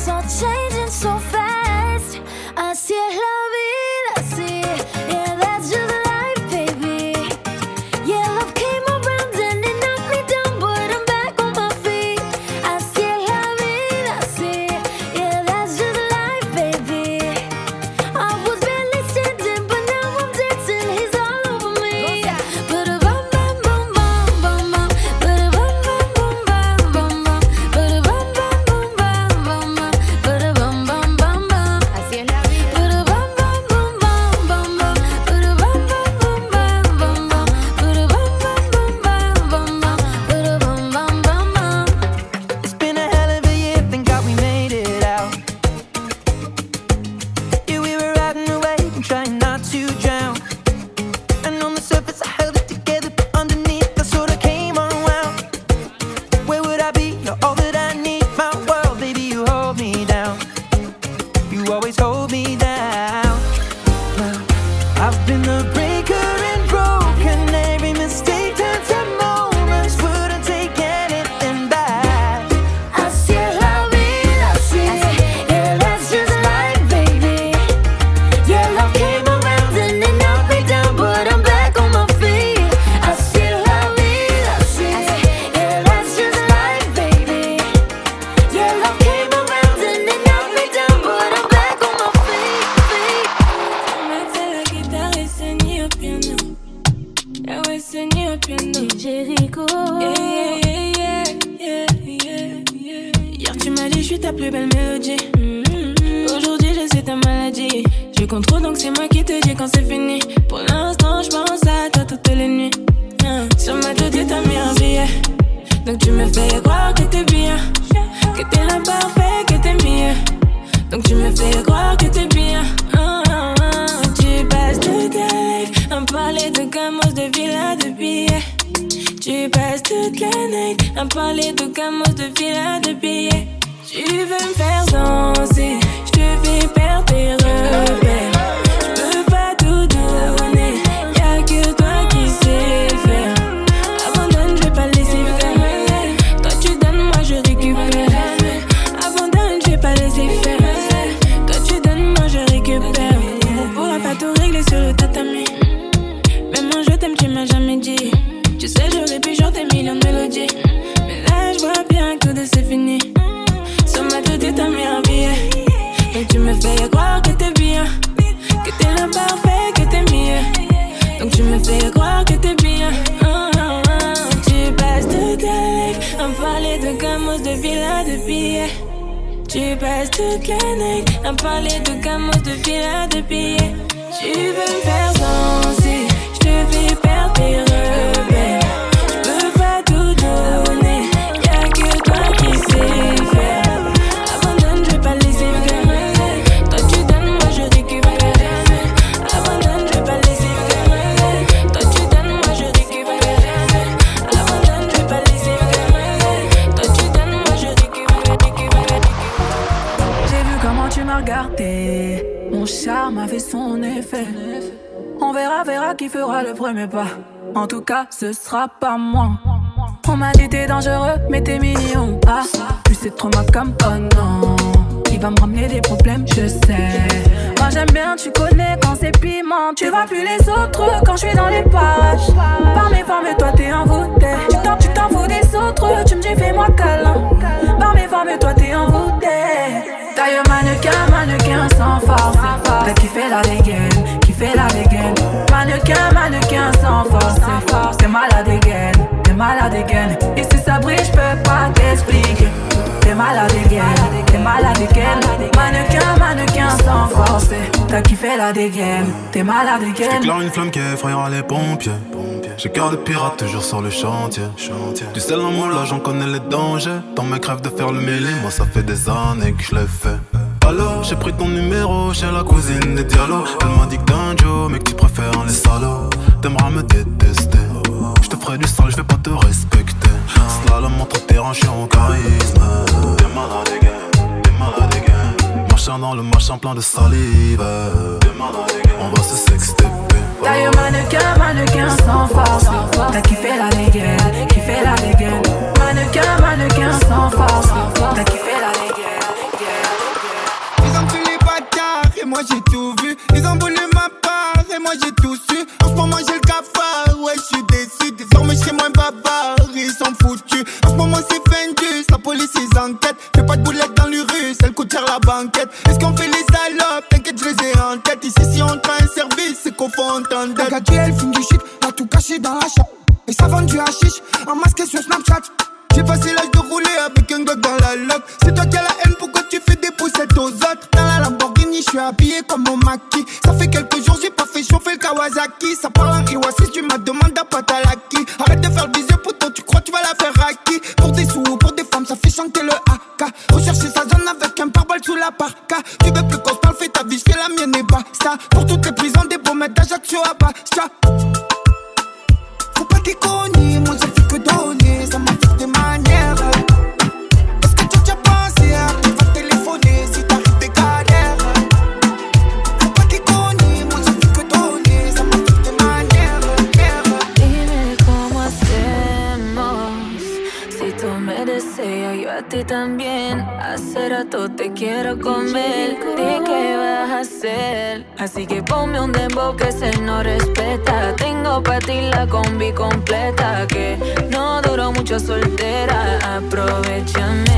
things are changing so fast. Charme a fait son effet. On verra, verra qui fera le premier pas. En tout cas, ce sera pas moi. On m'a dit t'es dangereux, mais t'es mignon. Ah, plus c'est trop ma comme oh non. Il va me ramener des problèmes, je sais. Moi j'aime bien, tu connais quand c'est piment. Tu vois plus les autres quand je suis dans les pages. Par mes formes, toi t'es envoûté. Tu t'en, tu t'en fous des autres, tu me dis fais-moi câlin. Par mes formes, toi t'es envoûté. Taille mannequin, mannequin sans force. T'as kiffé la dégaine, kiffé la dégaine. Mannequin, mannequin sans force. T'es malade again, t'es malade again. Et si ça brille, je peux pas t'expliquer. T'es malade again, t'es malade again. Mannequin, mannequin sans force. T'as kiffé la dégaine, t'es malade again. J'éclaire une flamme qui effrayera les pompiers. J'ai cœur de pirate toujours sur le chantier. Du sel en moi là j'en connais les dangers. Dans mes crèves de faire le mêlé, moi ça fait des années que je l'ai fait. Allô, j'ai pris ton numéro chez la cousine des Diallo. Elle m'a dit que t'es un Joe, mais que tu préfères les salauds. T'aimeras me détester. Je te ferai du sale, je vais pas te respecter. Slalom entre terrain, je en charisme. T'es malade, again, t'es malade, again. Machin dans le machin plein de salive. T'es malade, again. On va se sexter. Taille mannequin, mannequin sans force. T'as kiffé la dégaine, kiffé la dégaine. Mannequin, mannequin sans force. T'as kiffé la dégaine. Ils ont tué les bâtards et moi j'ai tout vu. Ils ont voulu ma part et moi j'ai tout su. En ce moment j'ai le cafard, la police ils enquêtent. Fais pas de boulettes dans l'urus, elle coûte cher la banquette. Est-ce qu'on fait les salopes? T'inquiète je les ai en tête. Ici si on prend un service, c'est qu'on faut entendre. La gâteau elle fume du shit, a tout caché dans la chape. Et ça vend du hashish, en masqué sur Snapchat. J'ai passé l'âge Ti la combi completa. Que no duró mucho soltera. Aprovechame.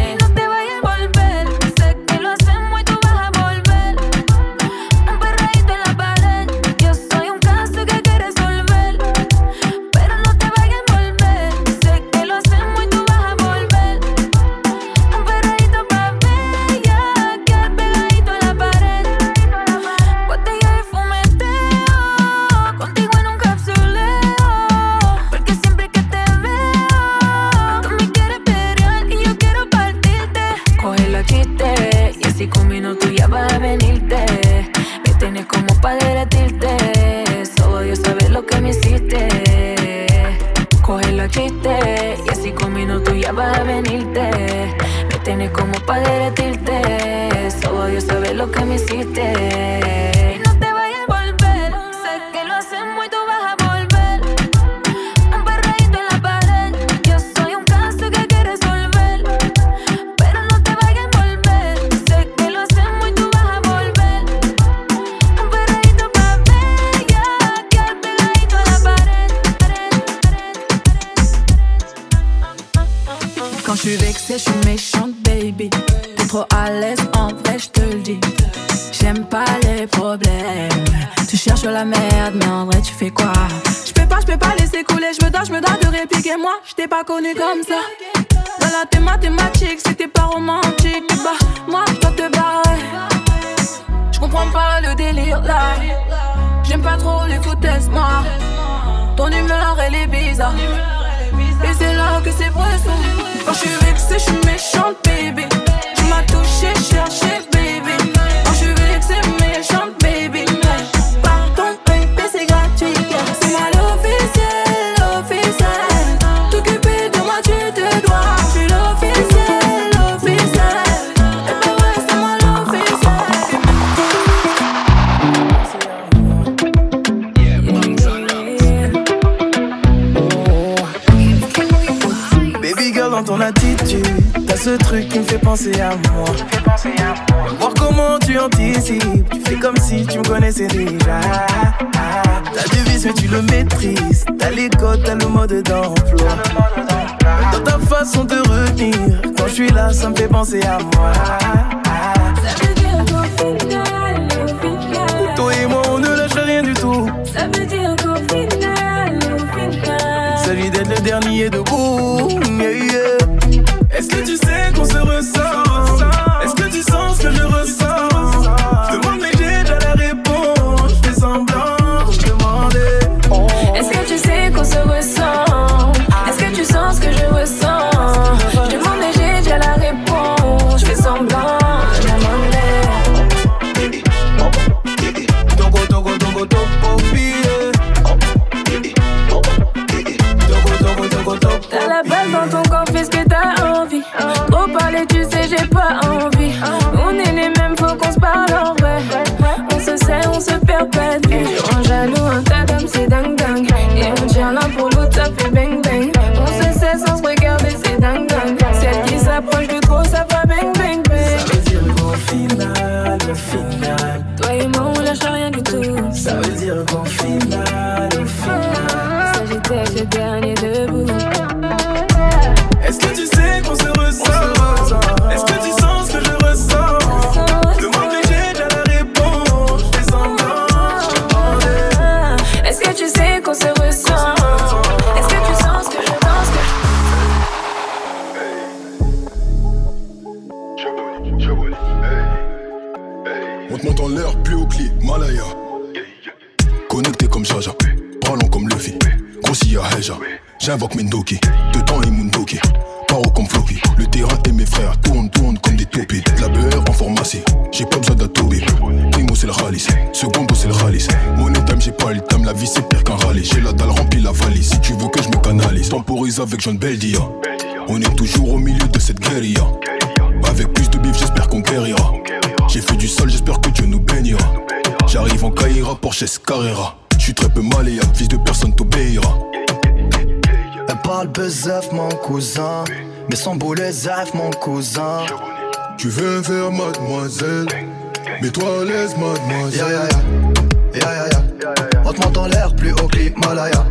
À l'aise, en vrai, je te le dis. J'aime pas les problèmes. Tu cherches la merde, mais en vrai, tu fais quoi? Je peux pas, je peux pas laisser couler. Je me dois, je me dois de répliquer. Moi, je t'ai pas connu comme ça. Dans la thé mathématique, c'était pas romantique. Bah, moi, je dois te barrer. Je comprends pas le délire là. J'aime pas trop les foutaises, moi. Ton humeur, elle est bizarre. Et c'est là que c'est vrai ça. Quand je suis vexée, je suis méchante, baby. shit, shit, shit. Penser à moi. Voir comment tu anticipes. Tu fais comme si tu me connaissais déjà. T'as du vice mais tu le maîtrises. T'as les codes, t'as le mode d'emploi. Dans ta façon de retenir Quand je suis là ça me fait penser à moi. Ça veut dire qu'au final, au final, Toi et moi on ne lâche rien du tout. ça veut dire qu'au final, au final. S'agit d'être le dernier debout j'invoque Mendoki. Dedans et Mundoki, paro comme Floki. Le terrain et mes frères tournent, tournent comme des toupies. De la beurre en pharmacie, j'ai pas besoin d'atobi. Primo c'est le ralice, secondo c'est le ralice. Money time, j'ai pas le time, la vie c'est pire qu'un rallye. J'ai la dalle remplie la valise, si tu veux que je me canalise. Temporise avec John Beldia. On est toujours au milieu de cette guérilla. Avec plus de bif, j'espère qu'on guérira. J'ai fait du sol, j'espère que Dieu nous bénira. J'arrive en Caïra, Porsche Carrera. J'suis très peu malléable, fils de personne t'obéira. Elle parle bezef mon cousin. Mais sans boulet zef mon cousin. Tu veux faire mademoiselle. Mets-toi à l'aise, mademoiselle. Ya ya ya. Ya ya ya. On te monte en l'air plus haut que l'Himalaya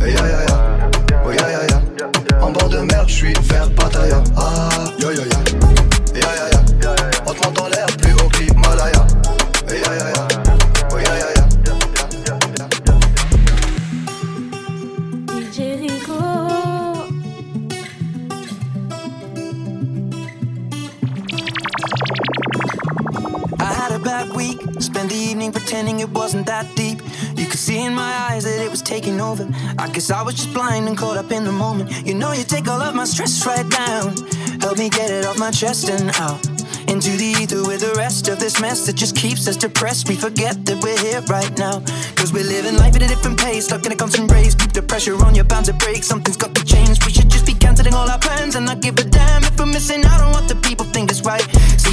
Ya ya ya. Oh ya ya ya. En bord de mer j'suis vers over. I guess I was just blind and caught up in the moment. You know, you take all of my stress right down. Help me get it off my chest and out. Into the ether with the rest of this mess that just keeps us depressed. We forget that we're here right now. Cause we're living life at a different pace, stuck in a constant race. Keep the pressure on, you're bound to break. Something's got to change. We should just be canceling all our plans and not give a damn if we're missing out on what the people think is right.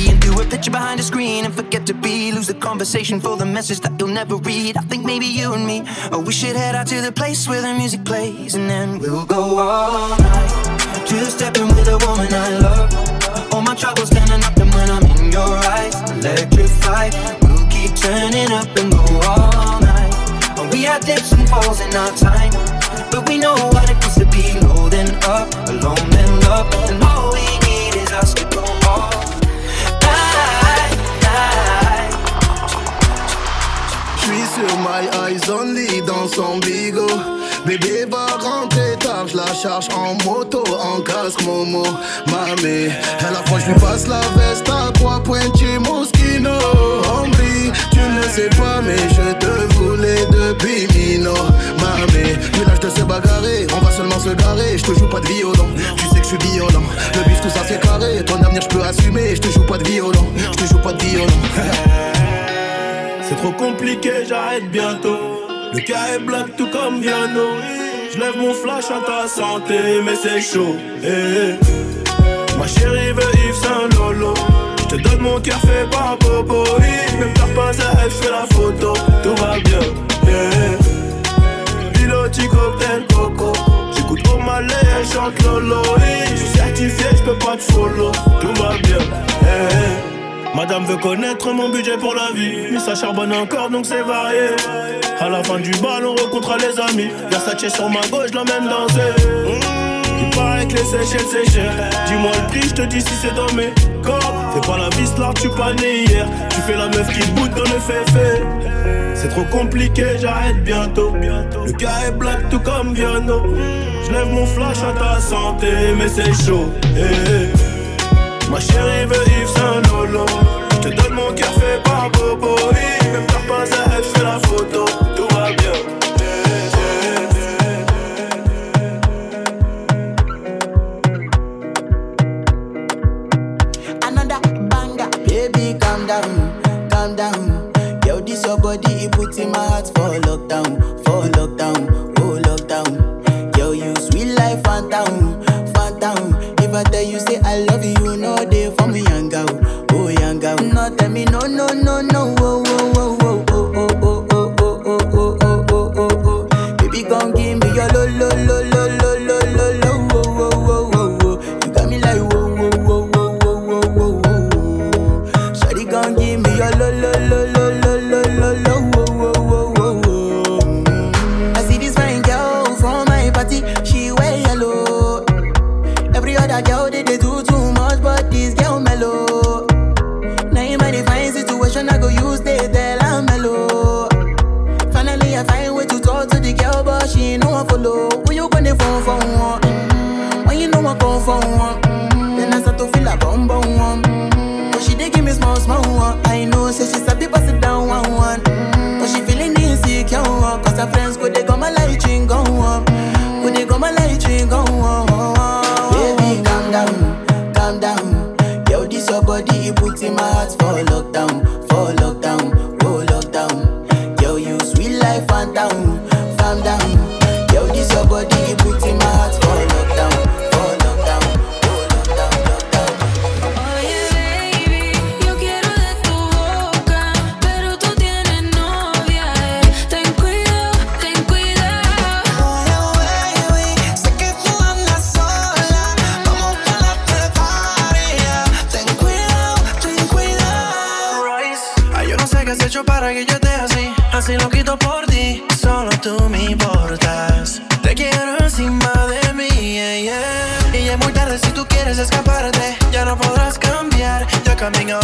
Seeing through a picture behind a screen and forget to be. Lose the conversation for the message that you'll never read. I think maybe you and me, or we should head out to the place where the music plays and then we'll go all night. Two stepping with a woman I love. All my troubles standing up and when I'm in your eyes, electrified. We'll keep turning up and go all night. We had dips and falls in our time, but we know what it feels to be low then up, alone then love, and all we need is us to go all J'suis sur my eyes only dans son bigot. Bébé va rentrer tard, je la charge en moto, en casque Momo. Mamé, à la fois je lui passe la veste à trois points chez Moschino. Hombre, tu ne sais pas, mais je te voulais depuis Mino. Mamé, plus l'âge de se bagarrer, on va seulement se garer. Je te joue pas de violon, tu sais que je suis violent. Le bif, tout ça c'est carré, ton avenir je peux assumer. Je te joue pas de violon, je te joue pas de violon. Trop compliqué, j'arrête bientôt. Le cas est black tout comme Viano. Je lève mon flash à ta santé, mais c'est chaud. eh, eh. Ma chérie veut Yves Saint Lolo. Je te donne mon cœur fait par Bobo. Oui, Même t'as pas à je fais la photo. Tout va bien. eh. Piloti cocktail coco. J'écoute au malais, elle chante Lolo. Je suis certifié, je peux pas te follow. Tout va bien. eh. Madame veut connaître mon budget pour la vie. Mais ça charbonne encore donc c'est varié. À la fin du bal, on rencontre les amis. Versace sur ma gauche, l'emmène danser. Mmh, il paraît que les Seychelles c'est cher. Dis-moi le prix, je te dis si c'est dans mes cordes. Fais pas la vis là, tu pas né hier. Tu fais la meuf qui boude dans le féfé. C'est trop compliqué, j'arrête bientôt. Le cas est black tout comme Viano. Je lève mon flash à ta santé, mais c'est chaud. eh, eh. Ma chérie veut Yves Saint Lolo. Je te donne mon cœur Lotion I go use, they tell I'm mellow. Finally, I find way to talk to the girl, but she ain't no follow. When you gonna phone for one? Mm-hmm. When you know I come for one? Mm-hmm. Then I start to feel a bum bum one. Mm-hmm. But she they give me small small one. I know, say she's a big bust it down one one. But she feeling insecure. Cause her friends go, they come my light drink Go one. Go, they come my light drink on one. Baby, calm down, calm down. Girl this your body, you put in my heart for love. hecho para que yo te así. Así lo quito por ti, solo tú me importas. Te quiero encima de mí, yeah, yeah. Y ya es muy tarde si tú quieres escaparte. Ya no podrás cambiar, ya caminó.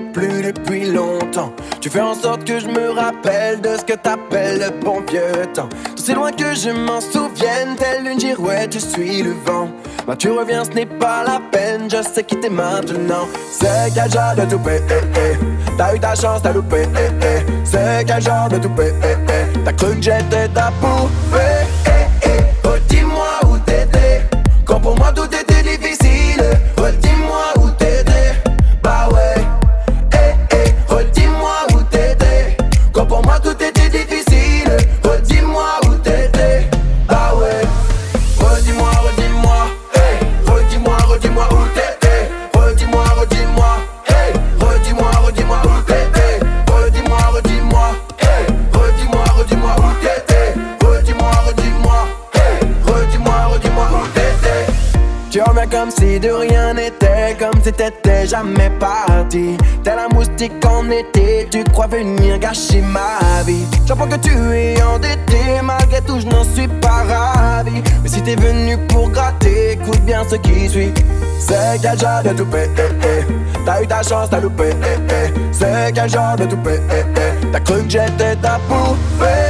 plus depuis longtemps. Tu fais en sorte que je me rappelle de ce que t'appelles le bon vieux temps. Tant c'est loin que je m'en souvienne, telle une girouette, je suis le vent. Bah tu reviens, ce n'est pas la peine, je sais qui t'es maintenant. C'est quel genre de toupé, eh, eh, t'as eu ta chance, t'as loupé. Eh, eh? C'est quel genre de toupé, eh, t'as cru que j'étais ta poupée. Oh, dis-moi où t'étais, quand pour moi tout est si t'étais jamais parti. T'es la moustique en été, tu crois venir gâcher ma vie. J'apprends que tu es endetté, malgré tout je n'en suis pas ravi. Mais si t'es venu pour gratter, écoute bien ce qui suit. C'est quel genre de toupé, eh, eh? t'as eu ta chance, t'as loupé. Eh, eh? C'est quel genre de toupé, eh, eh? t'as cru que j'étais ta poupée?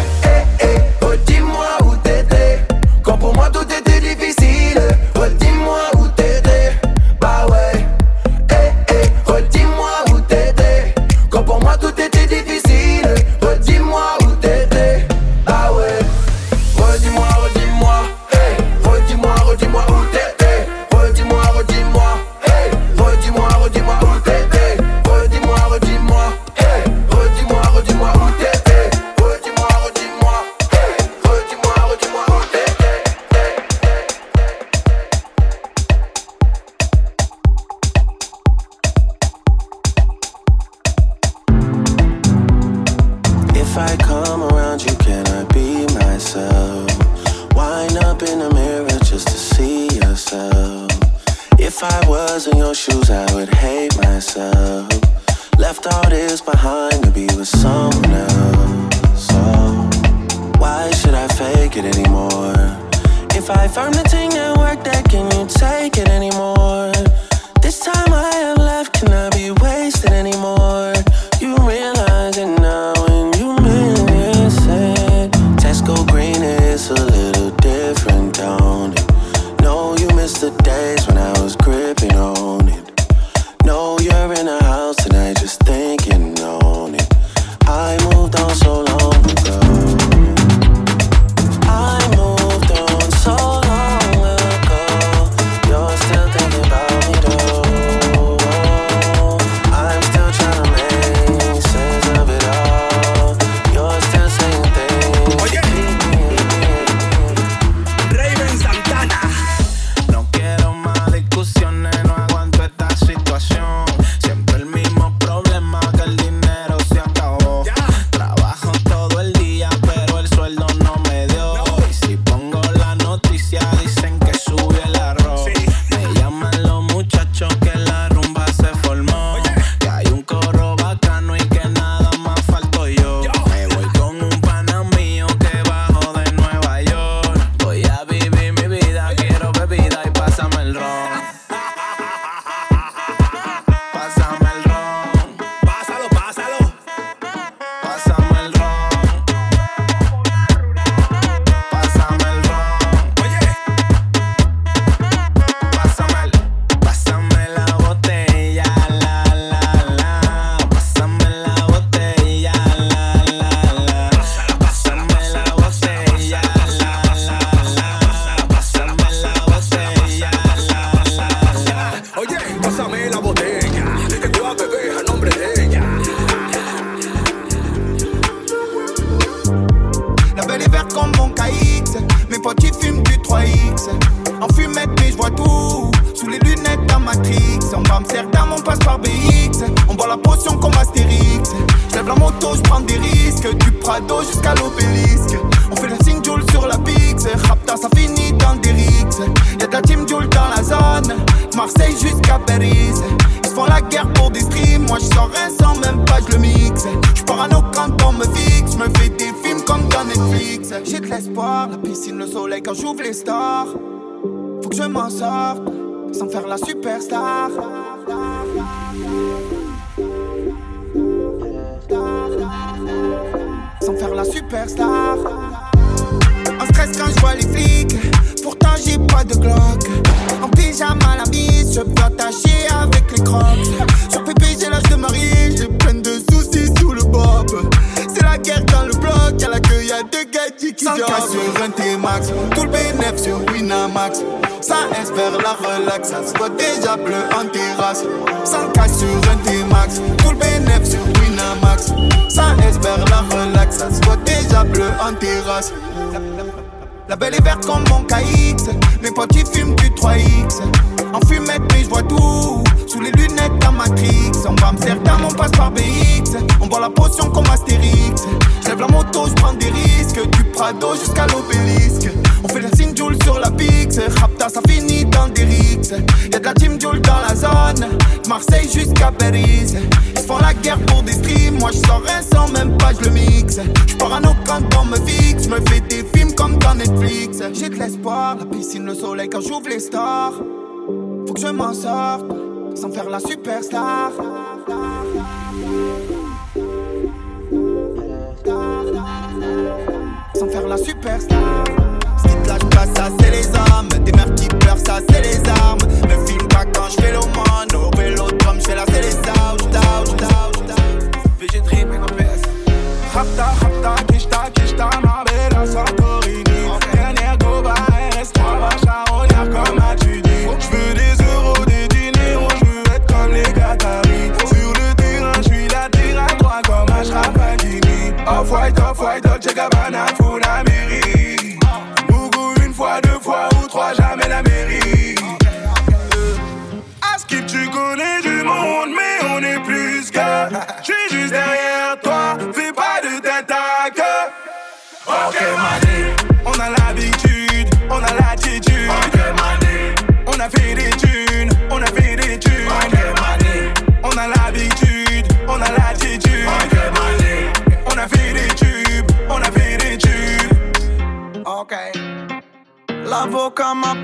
left all this behind to be with someone else. So why should I fake it anymore? If I found the thing that worked, that can you take it anymore? This time I have left, can I be? Superstar. 5K sur un T-Max, tout le bénéf sur Winamax. Ça S vers la relax, ça se voit déjà bleu en terrasse. 5K sur un T-Max, tout le bénéf sur Winamax. Ça S vers la relax, ça se voit déjà bleu en terrasse. La belle est verte comme mon KX, mes potes ils fument du 3X. En fumette, mais je vois tout. Sous les lunettes dans Matrix. En Amsterdam, on passe par BX. On boit la potion comme Astérix. J'lève la moto, j'prends des risques. Du Prado jusqu'à l'obélisque. On fait la signe Joule sur la Pix. Rapta, ça finit dans des rixes. Y'a de la team Joule dans la zone. Marseille jusqu'à Paris. Ils font la guerre pour des streams. Moi j'sors rien sans même pas, j'le mixe. J'parano quand on me fixe. J'me fais des films comme dans Netflix. J'ai de l'espoir, la piscine, le soleil quand j'ouvre les stars. Faut que je m'en sorte sans faire la superstar. Sans faire la superstar. Ce qui te lâche pas, ça c'est les hommes. Des mères qui pleurent, ça c'est les armes. Me filme pas quand je fais l'aumône. Au vélodrome, Ok, mané, on a l'habitude, on a l'attitude. Ok, mané, on a fait des thunes, on a fait des thunes. Ok, mané, on a l'habitude, on a l'attitude. Ok, mané, on a fait des tubes, on a fait des tubes. Ok. L'avocat m'appelle